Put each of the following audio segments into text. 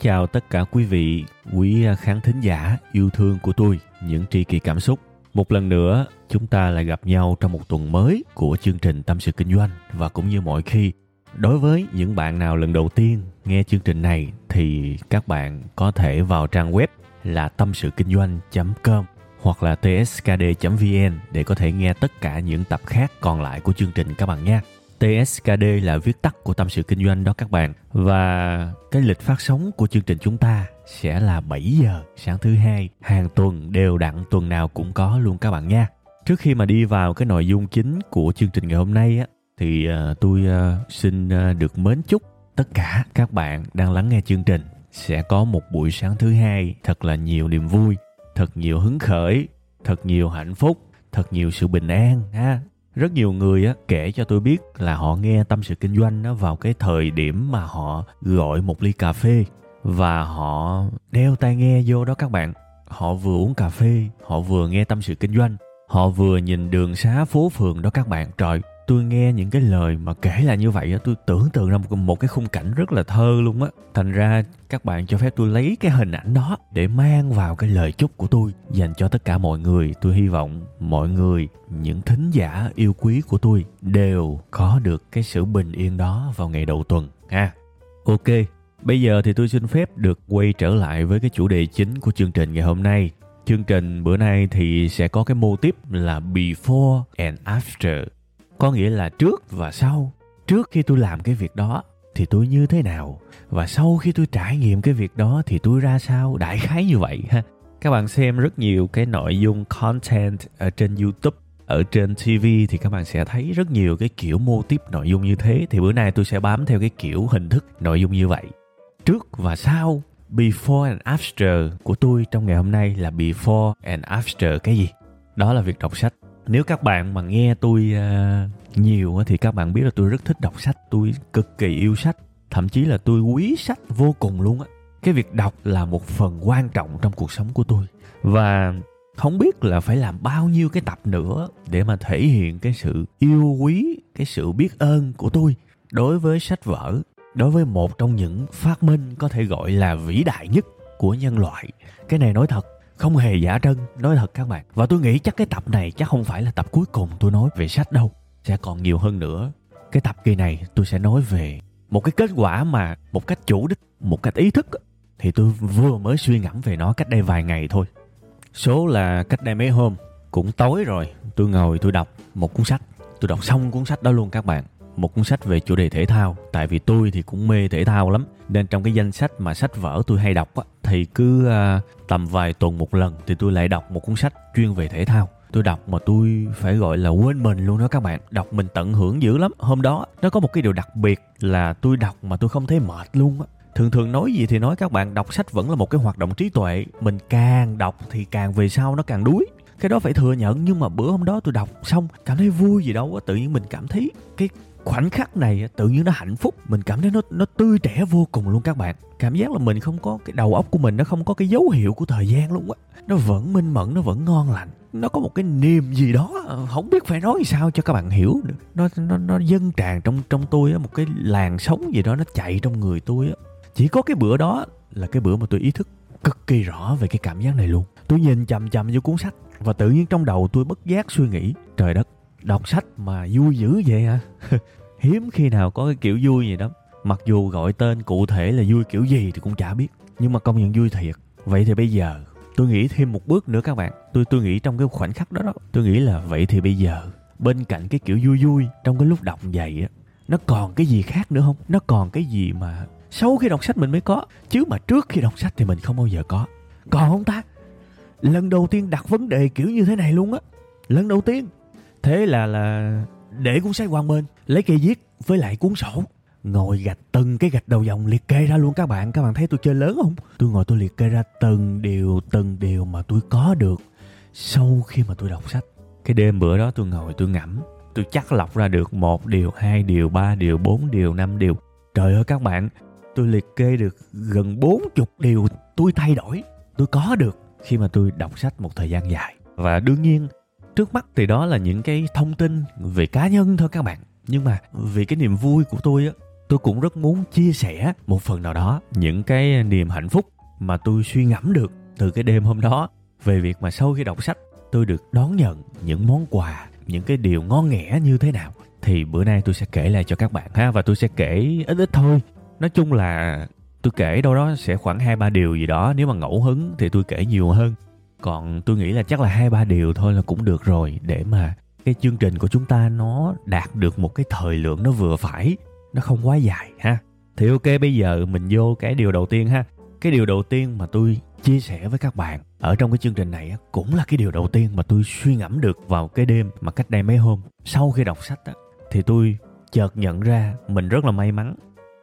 Chào tất cả quý vị, quý à, khán thính giả yêu thương của tôi, những tri kỳ cảm xúc. Một lần nữa, chúng ta lại gặp nhau trong một tuần mới của chương trình Tâm sự Kinh doanh và cũng như mọi khi, đối với những bạn nào lần đầu tiên nghe chương trình này thì các bạn có thể vào trang web là tâm sự kinh doanh.com hoặc là tskd.vn để có thể nghe tất cả những tập khác còn lại của chương trình các bạn nhé. TSKD là viết tắt của tâm sự kinh doanh đó các bạn. Và cái lịch phát sóng của chương trình chúng ta sẽ là 7 giờ sáng thứ hai hàng tuần đều đặn tuần nào cũng có luôn các bạn nha. Trước khi mà đi vào cái nội dung chính của chương trình ngày hôm nay á thì ờ, tôi ờ, xin ờ, được mến chúc tất cả các bạn đang lắng nghe chương trình sẽ có một buổi sáng thứ hai thật là nhiều niềm vui, thật nhiều hứng khởi, thật nhiều hạnh phúc, thật nhiều sự bình an ha rất nhiều người á, kể cho tôi biết là họ nghe tâm sự kinh doanh nó vào cái thời điểm mà họ gọi một ly cà phê và họ đeo tai nghe vô đó các bạn. Họ vừa uống cà phê, họ vừa nghe tâm sự kinh doanh, họ vừa nhìn đường xá phố phường đó các bạn. Trời tôi nghe những cái lời mà kể là như vậy tôi tưởng tượng ra một, một cái khung cảnh rất là thơ luôn á. Thành ra các bạn cho phép tôi lấy cái hình ảnh đó để mang vào cái lời chúc của tôi dành cho tất cả mọi người. Tôi hy vọng mọi người những thính giả yêu quý của tôi đều có được cái sự bình yên đó vào ngày đầu tuần ha. Ok bây giờ thì tôi xin phép được quay trở lại với cái chủ đề chính của chương trình ngày hôm nay. Chương trình bữa nay thì sẽ có cái mô tiếp là before and after có nghĩa là trước và sau. Trước khi tôi làm cái việc đó thì tôi như thế nào? Và sau khi tôi trải nghiệm cái việc đó thì tôi ra sao? Đại khái như vậy ha. Các bạn xem rất nhiều cái nội dung content ở trên youtube, ở trên tv thì các bạn sẽ thấy rất nhiều cái kiểu mô tiếp nội dung như thế. Thì bữa nay tôi sẽ bám theo cái kiểu hình thức nội dung như vậy. Trước và sau, before and after của tôi trong ngày hôm nay là before and after cái gì? Đó là việc đọc sách nếu các bạn mà nghe tôi uh, nhiều thì các bạn biết là tôi rất thích đọc sách. Tôi cực kỳ yêu sách. Thậm chí là tôi quý sách vô cùng luôn á. Cái việc đọc là một phần quan trọng trong cuộc sống của tôi. Và không biết là phải làm bao nhiêu cái tập nữa để mà thể hiện cái sự yêu quý cái sự biết ơn của tôi đối với sách vở đối với một trong những phát minh có thể gọi là vĩ đại nhất của nhân loại. Cái này nói thật không hề giả trân, nói thật các bạn. Và tôi nghĩ chắc cái tập này chắc không phải là tập cuối cùng tôi nói về sách đâu. Sẽ còn nhiều hơn nữa. Cái tập kỳ này tôi sẽ nói về một cái kết quả mà một cách chủ đích, một cách ý thức thì tôi vừa mới suy ngẫm về nó cách đây vài ngày thôi. Số là cách đây mấy hôm, cũng tối rồi, tôi ngồi tôi đọc một cuốn sách. Tôi đọc xong cuốn sách đó luôn các bạn một cuốn sách về chủ đề thể thao. Tại vì tôi thì cũng mê thể thao lắm nên trong cái danh sách mà sách vở tôi hay đọc á, thì cứ à, tầm vài tuần một lần thì tôi lại đọc một cuốn sách chuyên về thể thao. Tôi đọc mà tôi phải gọi là quên mình luôn đó các bạn. Đọc mình tận hưởng dữ lắm. Hôm đó nó có một cái điều đặc biệt là tôi đọc mà tôi không thấy mệt luôn á. Thường thường nói gì thì nói các bạn đọc sách vẫn là một cái hoạt động trí tuệ. Mình càng đọc thì càng về sau nó càng đuối. Cái đó phải thừa nhận nhưng mà bữa hôm đó tôi đọc xong cảm thấy vui gì đâu á tự nhiên mình cảm thấy cái khoảnh khắc này tự nhiên nó hạnh phúc, mình cảm thấy nó nó tươi trẻ vô cùng luôn các bạn. Cảm giác là mình không có cái đầu óc của mình nó không có cái dấu hiệu của thời gian luôn á. Nó vẫn minh mẫn, nó vẫn ngon lành. Nó có một cái niềm gì đó ờ, không biết phải nói sao cho các bạn hiểu được. Nó nó nó dâng tràn trong trong tôi á, một cái làn sóng gì đó nó chạy trong người tôi á. Chỉ có cái bữa đó là cái bữa mà tôi ý thức cực kỳ rõ về cái cảm giác này luôn. Tôi nhìn chằm chằm vô cuốn sách và tự nhiên trong đầu tôi bất giác suy nghĩ, trời đất đọc sách mà vui dữ vậy hả? Hiếm khi nào có cái kiểu vui gì đó mặc dù gọi tên cụ thể là vui kiểu gì thì cũng chả biết, nhưng mà công nhận vui thiệt. Vậy thì bây giờ, tôi nghĩ thêm một bước nữa các bạn. Tôi tôi nghĩ trong cái khoảnh khắc đó đó, tôi nghĩ là vậy thì bây giờ, bên cạnh cái kiểu vui vui trong cái lúc đọc vậy á, nó còn cái gì khác nữa không? Nó còn cái gì mà sau khi đọc sách mình mới có, chứ mà trước khi đọc sách thì mình không bao giờ có. Còn không ta? Lần đầu tiên đặt vấn đề kiểu như thế này luôn á. Lần đầu tiên thế là là để cuốn sách qua bên, lấy cây viết với lại cuốn sổ. Ngồi gạch từng cái gạch đầu dòng liệt kê ra luôn các bạn. Các bạn thấy tôi chơi lớn không? Tôi ngồi tôi liệt kê ra từng điều từng điều mà tôi có được sau khi mà tôi đọc sách. Cái đêm bữa đó tôi ngồi tôi ngẫm, tôi chắc lọc ra được một điều, hai điều, ba điều, bốn điều, năm điều. Trời ơi các bạn, tôi liệt kê được gần bốn chục điều tôi thay đổi, tôi có được khi mà tôi đọc sách một thời gian dài. Và đương nhiên trước mắt thì đó là những cái thông tin về cá nhân thôi các bạn. Nhưng mà vì cái niềm vui của tôi á, tôi cũng rất muốn chia sẻ một phần nào đó, những cái niềm hạnh phúc mà tôi suy ngẫm được từ cái đêm hôm đó. Về việc mà sau khi đọc sách, tôi được đón nhận những món quà, những cái điều ngon nghẻ như thế nào, thì bữa nay tôi sẽ kể lại cho các bạn ha, và tôi sẽ kể ít ít thôi. Nói chung là tôi kể đâu đó sẽ khoảng hai ba điều gì đó, nếu mà ngẫu hứng thì tôi kể nhiều hơn còn tôi nghĩ là chắc là hai, ba điều thôi là cũng được rồi, để mà cái chương trình của chúng ta nó đạt được một cái thời lượng nó vừa phải, nó không quá dài, ha. Thì ok, bây giờ mình vô cái điều đầu tiên, ha. Cái điều đầu tiên mà tôi chia sẻ với các bạn ở trong cái chương trình này cũng là cái điều đầu tiên mà tôi suy ngẫm được vào cái đêm mà cách đây mấy hôm. Sau khi đọc sách thì tôi chợt nhận ra mình rất là may mắn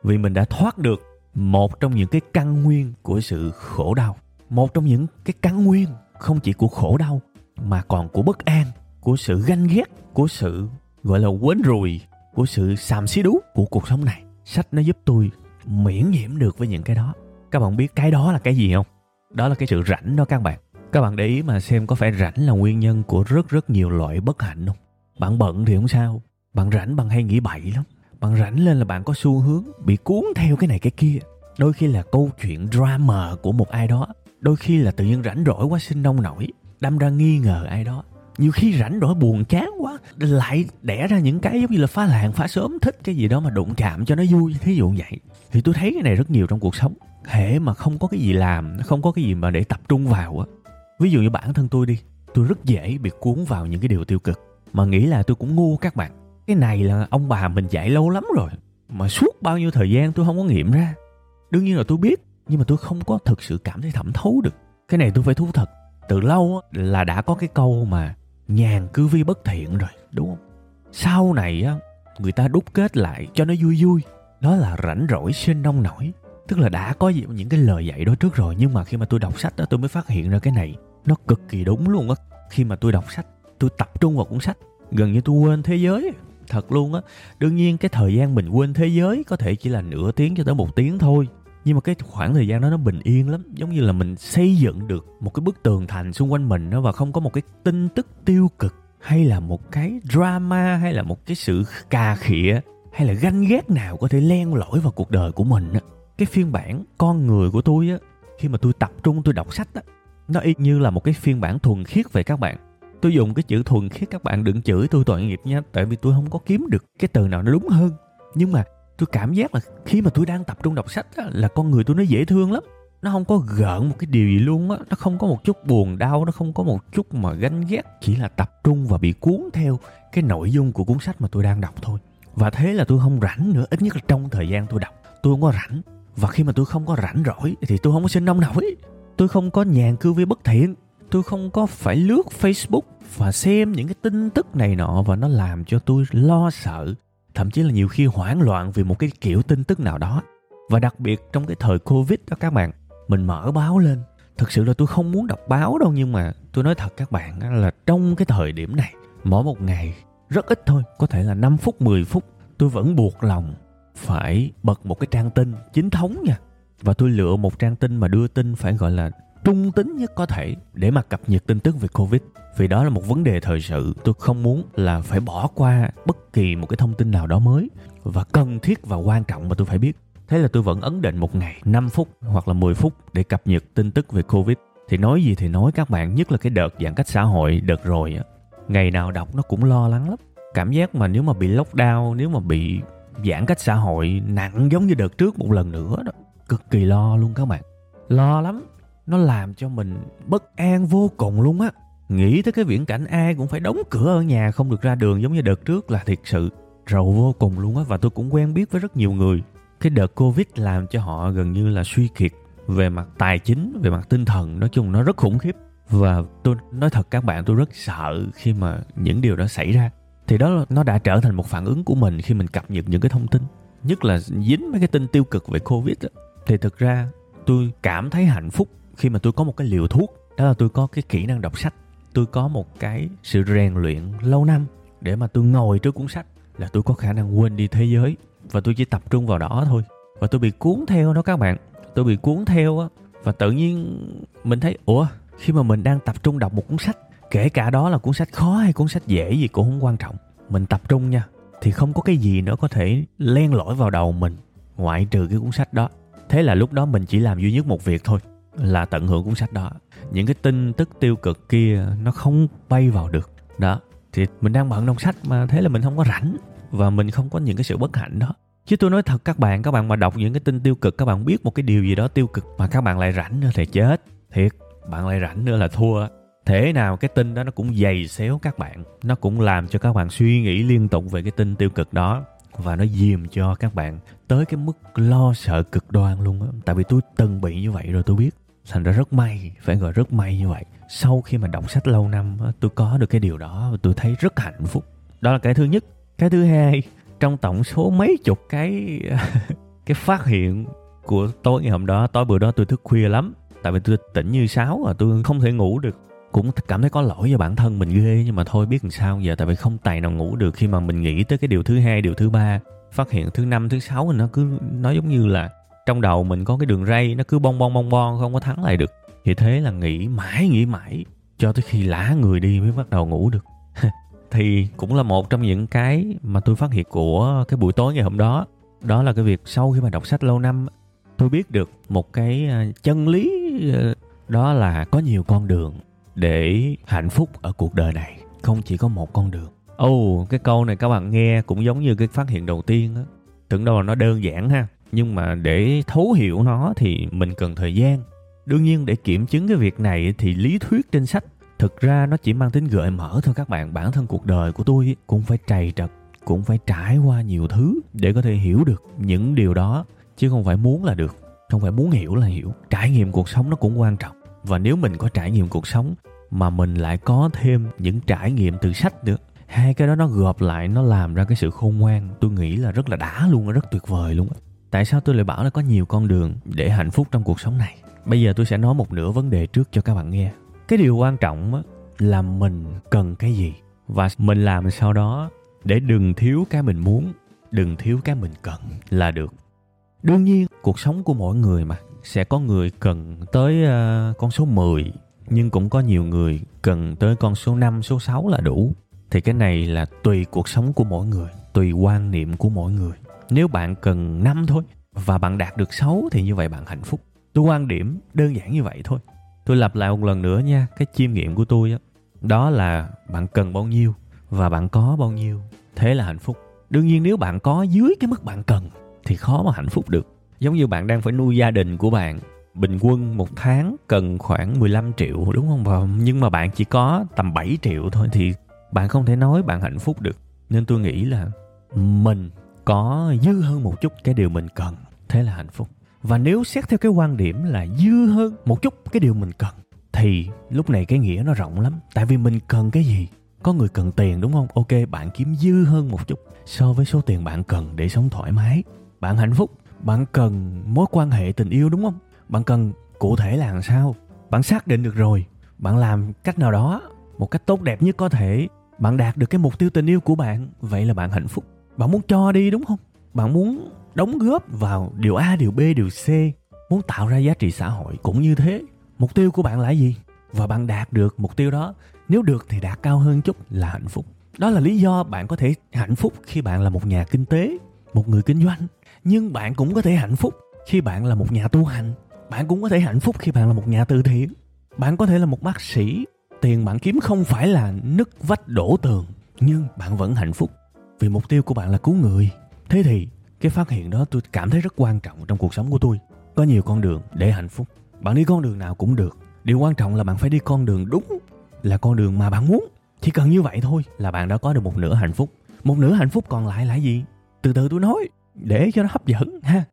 vì mình đã thoát được một trong những cái căn nguyên của sự khổ đau, một trong những cái căn nguyên không chỉ của khổ đau, mà còn của bất an, của sự ganh ghét, của sự, gọi là quến rùi, của sự xàm xí đú của cuộc sống này. Sách nó giúp tôi miễn nhiễm được với những cái đó. Các bạn biết cái đó là cái gì không? Đó là cái sự rảnh đó các bạn. Các bạn để ý mà xem có phải rảnh là nguyên nhân của rất rất nhiều loại bất hạnh không? Bạn bận thì không sao. Bạn rảnh bạn hay nghĩ bậy lắm. Bạn rảnh lên là bạn có xu hướng bị cuốn theo cái này cái kia. Đôi khi là câu chuyện drama của một ai đó đôi khi là tự nhiên rảnh rỗi quá sinh nông nổi, đâm ra nghi ngờ ai đó. Nhiều khi rảnh rỗi buồn chán quá, lại đẻ ra những cái giống như là phá làng, phá sớm thích cái gì đó mà đụng chạm cho nó vui, thí dụ vậy. Thì tôi thấy cái này rất nhiều trong cuộc sống. Hệ mà không có cái gì làm, không có cái gì mà để tập trung vào á. Ví dụ như bản thân tôi đi, tôi rất dễ bị cuốn vào những cái điều tiêu cực. Mà nghĩ là tôi cũng ngu các bạn. Cái này là ông bà mình dạy lâu lắm rồi, mà suốt bao nhiêu thời gian tôi không có nghiệm ra. Đương nhiên là tôi biết nhưng mà tôi không có thực sự cảm thấy thẩm thấu được. Cái này tôi phải thú thật. Từ lâu là đã có cái câu mà nhàn cứ vi bất thiện rồi, đúng không? Sau này á, người ta đúc kết lại cho nó vui vui. Đó là rảnh rỗi sinh nông nổi. Tức là đã có những cái lời dạy đó trước rồi, nhưng mà khi mà tôi đọc sách đó tôi mới phát hiện ra cái này nó cực kỳ đúng luôn á. Khi mà tôi đọc sách, tôi tập trung vào cuốn sách. Gần như tôi quên thế giới, thật luôn á. Đương nhiên cái thời gian mình quên thế giới có thể chỉ là nửa tiếng cho tới một tiếng thôi nhưng mà cái khoảng thời gian đó nó bình yên lắm. Giống như là mình xây dựng được một cái bức tường thành xung quanh mình đó và không có một cái tin tức tiêu cực hay là một cái drama hay là một cái sự cà khịa hay là ganh ghét nào có thể len lỏi vào cuộc đời của mình á. Cái phiên bản con người của tôi á, khi mà tôi tập trung, tôi đọc sách á, nó y như là một cái phiên bản thuần khiết về các bạn. Tôi dùng cái chữ thuần khiết, các bạn đừng chửi tôi tội nghiệp nha, tại vì tôi không có kiếm được cái từ nào nó đúng hơn. Nhưng mà tôi cảm giác là khi mà tôi đang tập trung đọc sách á, là con người tôi nó dễ thương lắm. Nó không có gợn một cái điều gì luôn á. Nó không có một chút buồn đau nó không có một chút mà ganh ghét. Chỉ là tập trung và bị cuốn theo cái nội dung của cuốn sách mà tôi đang đọc thôi. Và thế là tôi không rảnh nữa ít nhất là trong thời gian tôi đọc. Tôi không có rảnh. Và khi mà tôi không có rảnh rỗi thì tôi không có sinh nông nổi tôi không có nhàn cư vi bất thiện. Tôi không có phải lướt facebook và xem những cái tin tức này nọ và nó làm cho tôi lo sợ thậm chí là nhiều khi hoảng loạn vì một cái kiểu tin tức nào đó. Và đặc biệt trong cái thời covid đó các bạn, mình mở báo lên. Thực sự là tôi không muốn đọc báo đâu nhưng mà tôi nói thật các bạn là trong cái thời điểm này, mỗi một ngày rất ít thôi, có thể là 5 phút 10 phút, tôi vẫn buộc lòng phải bật một cái trang tin chính thống nha. Và tôi lựa một trang tin mà đưa tin phải gọi là trung tính nhất có thể để mà cập nhật tin tức về covid. Vì đó là một vấn đề thời sự. Tôi không muốn là phải bỏ qua bất kỳ một cái thông tin nào đó mới. Và cần thiết và quan trọng mà tôi phải biết. Thế là tôi vẫn ấn định một ngày 5 phút hoặc là 10 phút để cập nhật tin tức về covid. Thì nói gì thì nói các bạn, nhất là cái đợt giãn cách xã hội, đợt rồi á. Ngày nào đọc nó cũng lo lắng lắm. Cảm giác mà nếu mà bị lockdown, nếu mà bị giãn cách xã hội nặng giống như đợt trước một lần nữa đó. Cực kỳ lo luôn các bạn. Lo lắm nó làm cho mình bất an vô cùng luôn á. Nghĩ tới cái viễn cảnh ai cũng phải đóng cửa ở nhà không được ra đường giống như đợt trước là thiệt sự rầu vô cùng luôn á. Và tôi cũng quen biết với rất nhiều người. Cái đợt covid làm cho họ gần như là suy kiệt về mặt tài chính, về mặt tinh thần. Nói chung nó rất khủng khiếp. Và tôi nói thật, các bạn, tôi rất sợ khi mà những điều đó xảy ra. Thì đó nó đã trở thành một phản ứng của mình khi mình cập nhật những cái thông tin. Nhất là dính mấy cái tin tiêu cực về covid đó. thì thực ra tôi cảm thấy hạnh phúc khi mà tôi có một cái liều thuốc, đó là tôi có cái kỹ năng đọc sách, tôi có một cái sự rèn luyện lâu năm để mà tôi ngồi trước cuốn sách là tôi có khả năng quên đi thế giới và tôi chỉ tập trung vào đó thôi. Và tôi bị cuốn theo đó các bạn. Tôi bị cuốn theo á, và tự nhiên mình thấy, ủa, khi mà mình đang tập trung đọc một cuốn sách, kể cả đó là cuốn sách khó hay cuốn sách dễ gì cũng không quan trọng. Mình tập trung nha, thì không có cái gì nữa có thể len lỏi vào đầu mình ngoại trừ cái cuốn sách đó. Thế là lúc đó mình chỉ làm duy nhất một việc thôi là tận hưởng cuốn sách đó. Những cái tin tức tiêu cực kia nó không bay vào được. Đó, thì mình đang bận đọc sách mà thế là mình không có rảnh và mình không có những cái sự bất hạnh đó. Chứ tôi nói thật, các bạn các bạn mà đọc những cái tin tiêu cực, các bạn biết một cái điều gì đó tiêu cực mà các bạn lại rảnh nữa thì chết. Thiệt, bạn lại rảnh nữa là thua. Thế nào cái tin đó nó cũng dày xéo các bạn. Nó cũng làm cho các bạn suy nghĩ liên tục về cái tin tiêu cực đó và nó dìm cho các bạn tới cái mức lo sợ cực đoan luôn á. Tại vì tôi từng bị như vậy rồi, tôi biết thành ra rất may, phải gọi rất may như vậy. Sau khi mà đọc sách lâu năm tôi có được cái điều đó và tôi thấy rất hạnh phúc. Đó là cái thứ nhất. Cái thứ hai, trong tổng số mấy chục cái cái phát hiện của tối ngày hôm đó, tối bữa đó tôi thức khuya lắm. Tại vì tôi tỉnh như sáo và tôi không thể ngủ được. Cũng cảm thấy có lỗi cho bản thân mình ghê, nhưng mà thôi biết làm sao giờ, tại vì không tài nào ngủ được khi mà mình nghĩ tới cái điều thứ hai, điều thứ ba. Phát hiện thứ năm, thứ sáu thì nó cứ nó giống như là trong đầu mình có cái đường ray nó cứ bong bong bong bong không có thắng lại được. Thì thế là nghĩ mãi nghĩ mãi cho tới khi lá người đi mới bắt đầu ngủ được. Thì cũng là một trong những cái mà tôi phát hiện của cái buổi tối ngày hôm đó. Đó là cái việc sau khi mà đọc sách lâu năm tôi biết được một cái à, chân lý à, đó là có nhiều con đường để hạnh phúc ở cuộc đời này. Không chỉ có một con đường. Ồ oh, cái câu này các bạn nghe cũng giống như cái phát hiện đầu tiên á. Tưởng đâu là nó đơn giản ha nhưng mà để thấu hiểu nó thì mình cần thời gian. Đương nhiên để kiểm chứng cái việc này thì lý thuyết trên sách, thực ra nó chỉ mang tính gợi mở thôi các bạn. Bản thân cuộc đời của tôi cũng phải trầy trật, cũng phải trải qua nhiều thứ để có thể hiểu được những điều đó. Chứ không phải muốn là được, không phải muốn hiểu là hiểu. Trải nghiệm cuộc sống nó cũng quan trọng. Và nếu mình có trải nghiệm cuộc sống mà mình lại có thêm những trải nghiệm từ sách nữa, hai cái đó nó gộp lại, nó làm ra cái sự khôn ngoan, tôi nghĩ là rất là đã luôn, rất tuyệt vời luôn á tại sao tôi lại bảo là có nhiều con đường để hạnh phúc trong cuộc sống này bây giờ tôi sẽ nói một nửa vấn đề trước cho các bạn nghe cái điều quan trọng là mình cần cái gì và mình làm sau đó để đừng thiếu cái mình muốn đừng thiếu cái mình cần là được đương nhiên cuộc sống của mỗi người mà sẽ có người cần tới uh, con số 10 nhưng cũng có nhiều người cần tới con số 5, số 6 là đủ. Thì cái này là tùy cuộc sống của mỗi người, tùy quan niệm của mỗi người. Nếu bạn cần 5 thôi và bạn đạt được 6 thì như vậy bạn hạnh phúc. Tôi quan điểm đơn giản như vậy thôi. Tôi lặp lại một lần nữa nha, cái chiêm nghiệm của tôi đó, đó là bạn cần bao nhiêu và bạn có bao nhiêu, thế là hạnh phúc. Đương nhiên nếu bạn có dưới cái mức bạn cần thì khó mà hạnh phúc được. Giống như bạn đang phải nuôi gia đình của bạn bình quân một tháng cần khoảng 15 triệu đúng không và nhưng mà bạn chỉ có tầm 7 triệu thôi thì bạn không thể nói bạn hạnh phúc được nên tôi nghĩ là mình có dư hơn một chút cái điều mình cần, thế là hạnh phúc. Và nếu xét theo cái quan điểm là dư hơn một chút cái điều mình cần, thì lúc này cái nghĩa nó rộng lắm. Tại vì mình cần cái gì? Có người cần tiền, đúng không? Ok, bạn kiếm dư hơn một chút so với số tiền bạn cần để sống thoải mái. Bạn hạnh phúc. Bạn cần mối quan hệ tình yêu, đúng không? Bạn cần cụ thể là làm sao? Bạn xác định được rồi. Bạn làm cách nào đó, một cách tốt đẹp nhất có thể. Bạn đạt được cái mục tiêu tình yêu của bạn. Vậy là bạn hạnh phúc bạn muốn cho đi đúng không? Bạn muốn đóng góp vào điều a, điều b, điều c, muốn tạo ra giá trị xã hội cũng như thế. Mục tiêu của bạn là gì? Và bạn đạt được mục tiêu đó. Nếu được thì đạt cao hơn chút là hạnh phúc. Đó là lý do bạn có thể hạnh phúc khi bạn là một nhà kinh tế, một người kinh doanh. Nhưng bạn cũng có thể hạnh phúc khi bạn là một nhà tu hành. Bạn cũng có thể hạnh phúc khi bạn là một nhà từ thiện. Bạn có thể là một bác sĩ. Tiền bạn kiếm không phải là nứt vách đổ tường, nhưng bạn vẫn hạnh phúc vì mục tiêu của bạn là cứu người. Thế thì, cái phát hiện đó tôi cảm thấy rất quan trọng trong cuộc sống của tôi. Có nhiều con đường để hạnh phúc. Bạn đi con đường nào cũng được. Điều quan trọng là bạn phải đi con đường đúng, là con đường mà bạn muốn. Chỉ cần như vậy thôi là bạn đã có được một nửa hạnh phúc. Một nửa hạnh phúc còn lại là gì? Từ từ tôi nói, để cho nó hấp dẫn, ha.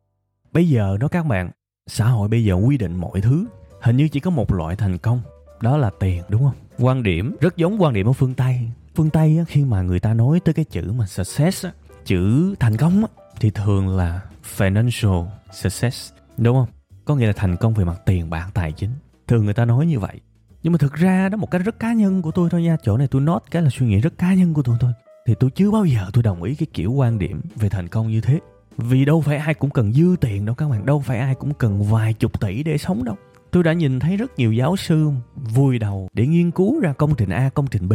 Bây giờ đó các bạn, xã hội bây giờ quy định mọi thứ. Hình như chỉ có một loại thành công, đó là tiền, đúng không? Quan điểm, rất giống quan điểm ở phương tây phương tây á, khi mà người ta nói tới cái chữ mà success á, chữ thành công á, thì thường là financial success đúng không? Có nghĩa là thành công về mặt tiền bạc tài chính. Thường người ta nói như vậy. Nhưng mà thực ra đó một cái rất cá nhân của tôi thôi nha. Chỗ này tôi nói cái là suy nghĩ rất cá nhân của tôi thôi. Thì tôi chưa bao giờ tôi đồng ý cái kiểu quan điểm về thành công như thế. Vì đâu phải ai cũng cần dư tiền đâu các bạn. Đâu phải ai cũng cần vài chục tỷ để sống đâu. Tôi đã nhìn thấy rất nhiều giáo sư vùi đầu để nghiên cứu ra công trình a công trình b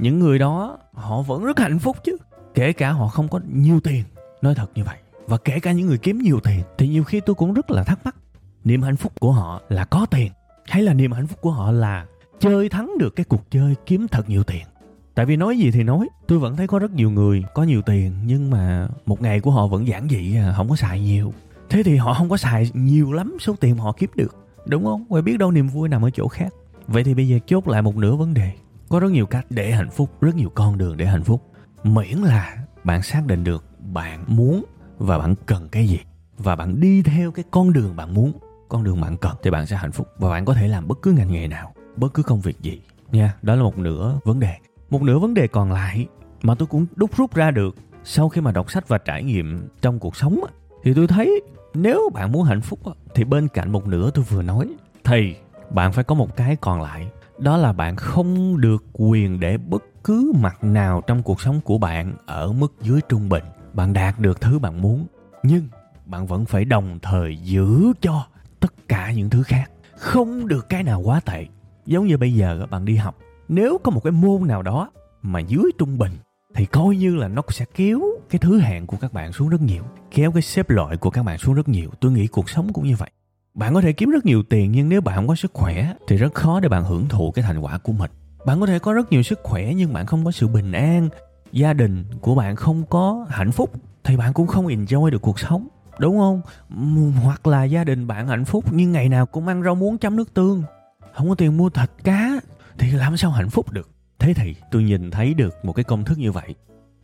những người đó, họ vẫn rất hạnh phúc chứ. Kể cả họ không có nhiều tiền. Nói thật như vậy. Và kể cả những người kiếm nhiều tiền, thì nhiều khi tôi cũng rất là thắc mắc. Niềm hạnh phúc của họ là có tiền, hay là niềm hạnh phúc của họ là chơi thắng được cái cuộc chơi kiếm thật nhiều tiền? Tại vì nói gì thì nói, tôi vẫn thấy có rất nhiều người có nhiều tiền, nhưng mà một ngày của họ vẫn giản dị à, không có xài nhiều. Thế thì họ không có xài nhiều lắm số tiền họ kiếm được, đúng không? Quay biết đâu niềm vui nằm ở chỗ khác. Vậy thì bây giờ chốt lại một nửa vấn đề có rất nhiều cách để hạnh phúc, rất nhiều con đường để hạnh phúc. Miễn là bạn xác định được bạn muốn và bạn cần cái gì. Và bạn đi theo cái con đường bạn muốn, con đường bạn cần thì bạn sẽ hạnh phúc. Và bạn có thể làm bất cứ ngành nghề nào, bất cứ công việc gì, nha. Đó là một nửa vấn đề. Một nửa vấn đề còn lại mà tôi cũng đúc rút ra được sau khi mà đọc sách và trải nghiệm trong cuộc sống thì tôi thấy nếu bạn muốn hạnh phúc thì bên cạnh một nửa tôi vừa nói, thì bạn phải có một cái còn lại đó là bạn không được quyền để bất cứ mặt nào trong cuộc sống của bạn ở mức dưới trung bình. Bạn đạt được thứ bạn muốn, nhưng bạn vẫn phải đồng thời giữ cho tất cả những thứ khác. Không được cái nào quá tệ. Giống như bây giờ bạn đi học, nếu có một cái môn nào đó mà dưới trung bình, thì coi như là nó sẽ kéo cái thứ hạng của các bạn xuống rất nhiều, kéo cái xếp loại của các bạn xuống rất nhiều. Tôi nghĩ cuộc sống cũng như vậy bạn có thể kiếm rất nhiều tiền, nhưng nếu bạn không có sức khỏe, thì rất khó để bạn hưởng thụ cái thành quả của mình. Bạn có thể có rất nhiều sức khỏe, nhưng bạn không có sự bình an. Gia đình của bạn không có hạnh phúc, thì bạn cũng không enjoy được cuộc sống, đúng không? Hoặc là gia đình bạn hạnh phúc, nhưng ngày nào cũng ăn rau muống, chấm nước tương. Không có tiền mua thịt cá, thì làm sao hạnh phúc được? Thế thì tôi nhìn thấy được một cái công thức như vậy.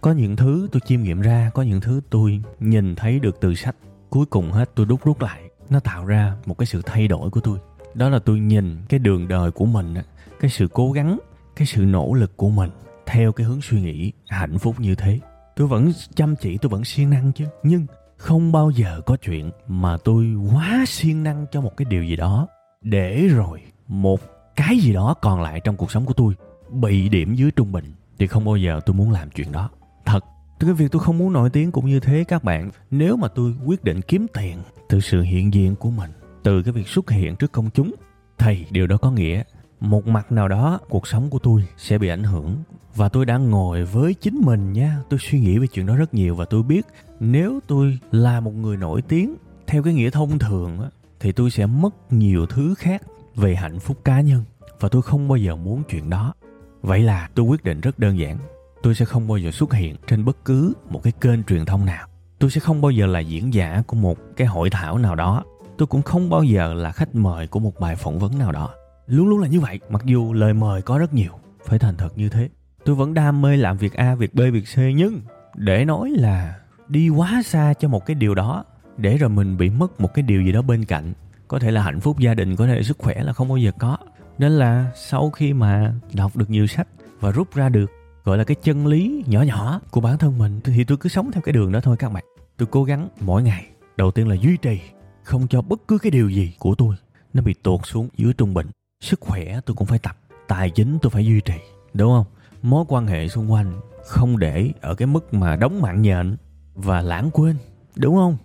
Có những thứ tôi chiêm nghiệm ra, có những thứ tôi nhìn thấy được từ sách. Cuối cùng hết, tôi đúc rút lại nó tạo ra một cái sự thay đổi của tôi. Đó là tôi nhìn cái đường đời của mình cái sự cố gắng, cái sự nỗ lực của mình theo cái hướng suy nghĩ hạnh phúc như thế. Tôi vẫn chăm chỉ, tôi vẫn siêng năng chứ. Nhưng không bao giờ có chuyện mà tôi quá siêng năng cho một cái điều gì đó để rồi một cái gì đó còn lại trong cuộc sống của tôi bị điểm dưới trung bình thì không bao giờ tôi muốn làm chuyện đó. Thật cái việc tôi không muốn nổi tiếng cũng như thế các bạn. Nếu mà tôi quyết định kiếm tiền từ sự hiện diện của mình, từ cái việc xuất hiện trước công chúng thì điều đó có nghĩa một mặt nào đó cuộc sống của tôi sẽ bị ảnh hưởng. Và tôi đang ngồi với chính mình nha. Tôi suy nghĩ về chuyện đó rất nhiều và tôi biết nếu tôi là một người nổi tiếng theo cái nghĩa thông thường thì tôi sẽ mất nhiều thứ khác về hạnh phúc cá nhân. Và tôi không bao giờ muốn chuyện đó. Vậy là tôi quyết định rất đơn giản tôi sẽ không bao giờ xuất hiện trên bất cứ một cái kênh truyền thông nào. Tôi sẽ không bao giờ là diễn giả của một cái hội thảo nào đó. Tôi cũng không bao giờ là khách mời của một bài phỏng vấn nào đó. Luôn luôn là như vậy, mặc dù lời mời có rất nhiều. Phải thành thật như thế. Tôi vẫn đam mê làm việc a, việc b, việc c, nhưng để nói là đi quá xa cho một cái điều đó, để rồi mình bị mất một cái điều gì đó bên cạnh, có thể là hạnh phúc gia đình, có thể là sức khỏe là không bao giờ có. Nên là sau khi mà đọc được nhiều sách và rút ra được gọi là cái chân lý nhỏ nhỏ của bản thân mình. Thì tôi cứ sống theo cái đường đó thôi các bạn. Tôi cố gắng mỗi ngày, đầu tiên là duy trì, không cho bất cứ cái điều gì của tôi nó bị tụt xuống dưới trung bình. Sức khỏe tôi cũng phải tập, tài chính tôi phải duy trì, đúng không? Mối quan hệ xung quanh không để ở cái mức mà đóng mạng nhện và lãng quên, đúng không?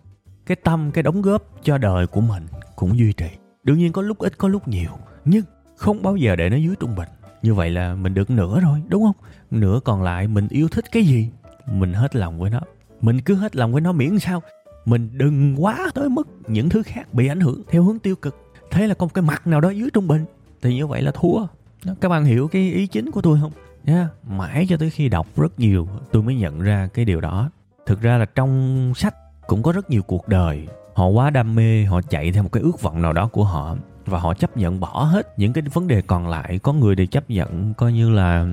Cái tâm, cái đóng góp cho đời của mình cũng duy trì. Đương nhiên có lúc ít, có lúc nhiều, nhưng không bao giờ để nó dưới trung bình như vậy là mình được nửa rồi đúng không? Nửa còn lại mình yêu thích cái gì? Mình hết lòng với nó. Mình cứ hết lòng với nó miễn sao. Mình đừng quá tới mức những thứ khác bị ảnh hưởng theo hướng tiêu cực. Thế là có một cái mặt nào đó dưới trung bình. Thì như vậy là thua. Các bạn hiểu cái ý chính của tôi không? Yeah, mãi cho tới khi đọc rất nhiều tôi mới nhận ra cái điều đó. Thực ra là trong sách cũng có rất nhiều cuộc đời họ quá đam mê họ chạy theo một cái ước vọng nào đó của họ và họ chấp nhận bỏ hết những cái vấn đề còn lại. Có người thì chấp nhận coi như là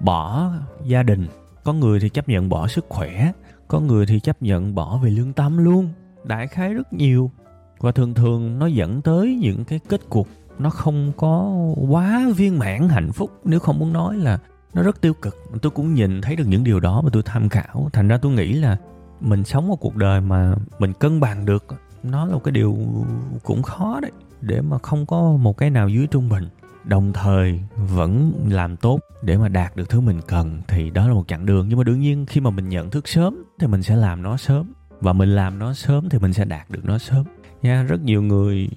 bỏ gia đình, có người thì chấp nhận bỏ sức khỏe, có người thì chấp nhận bỏ về lương tâm luôn. Đại khái rất nhiều. Và thường thường nó dẫn tới những cái kết cục nó không có quá viên mãn, hạnh phúc. Nếu không muốn nói là nó rất tiêu cực. Tôi cũng nhìn thấy được những điều đó và tôi tham khảo. Thành ra tôi nghĩ là mình sống một cuộc đời mà mình cân bằng được, nó là một cái điều cũng khó đấy để mà không có một cái nào dưới trung bình. Đồng thời vẫn làm tốt để mà đạt được thứ mình cần thì đó là một chặng đường. Nhưng mà đương nhiên khi mà mình nhận thức sớm thì mình sẽ làm nó sớm. Và mình làm nó sớm thì mình sẽ đạt được nó sớm. Nha, rất nhiều người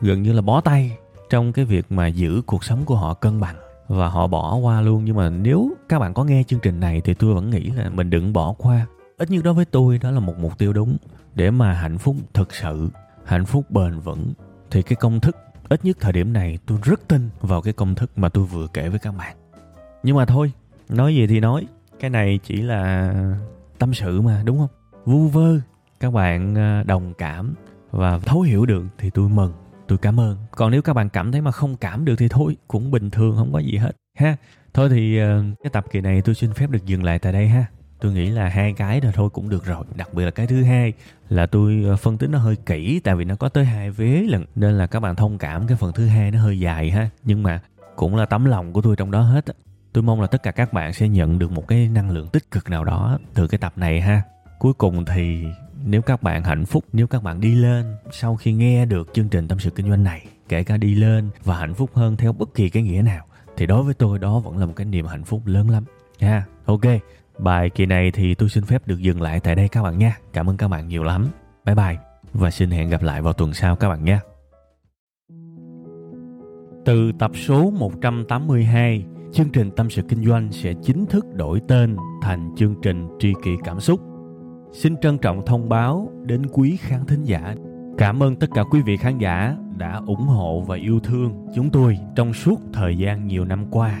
gần như là bó tay trong cái việc mà giữ cuộc sống của họ cân bằng và họ bỏ qua luôn. Nhưng mà nếu các bạn có nghe chương trình này thì tôi vẫn nghĩ là mình đừng bỏ qua. Ít nhất đối với tôi đó là một mục tiêu đúng để mà hạnh phúc thực sự, hạnh phúc bền vững thì cái công thức, ít nhất thời điểm này tôi rất tin vào cái công thức mà tôi vừa kể với các bạn. Nhưng mà thôi, nói gì thì nói. Cái này chỉ là tâm sự mà, đúng không? Vu vơ, các bạn à, đồng cảm và thấu hiểu được thì tôi mừng, tôi cảm ơn. Còn nếu các bạn cảm thấy mà không cảm được thì thôi, cũng bình thường, không có gì hết, ha. Thôi thì à, cái tập kỳ này tôi xin phép được dừng lại tại đây ha tôi nghĩ là hai cái rồi thôi cũng được rồi. Đặc biệt là cái thứ hai là tôi ờ, phân tích nó hơi kỹ, tại vì nó có tới hai vế lần nên là các bạn thông cảm cái phần thứ hai nó hơi dài ha. Nhưng mà cũng là tấm lòng của tôi trong đó hết tôi mong là tất cả các bạn sẽ nhận được một cái năng lượng tích cực nào đó từ cái tập này ha. Cuối cùng thì nếu các bạn hạnh phúc, nếu các bạn đi lên, sau khi nghe được chương trình tâm sự kinh doanh này, kể cả đi lên và hạnh phúc hơn theo bất kỳ cái nghĩa nào, thì đối với tôi đó vẫn là một cái niềm hạnh phúc lớn lắm. Ha, ok. Bài kỳ này thì tôi xin phép được dừng lại tại đây các bạn nha. Cảm ơn các bạn nhiều lắm. Bye bye và xin hẹn gặp lại vào tuần sau các bạn nha. Từ tập số 182, chương trình Tâm sự Kinh doanh sẽ chính thức đổi tên thành chương trình Tri kỷ Cảm xúc. Xin trân trọng thông báo đến quý khán thính giả. Cảm ơn tất cả quý vị khán giả đã ủng hộ và yêu thương chúng tôi trong suốt thời gian nhiều năm qua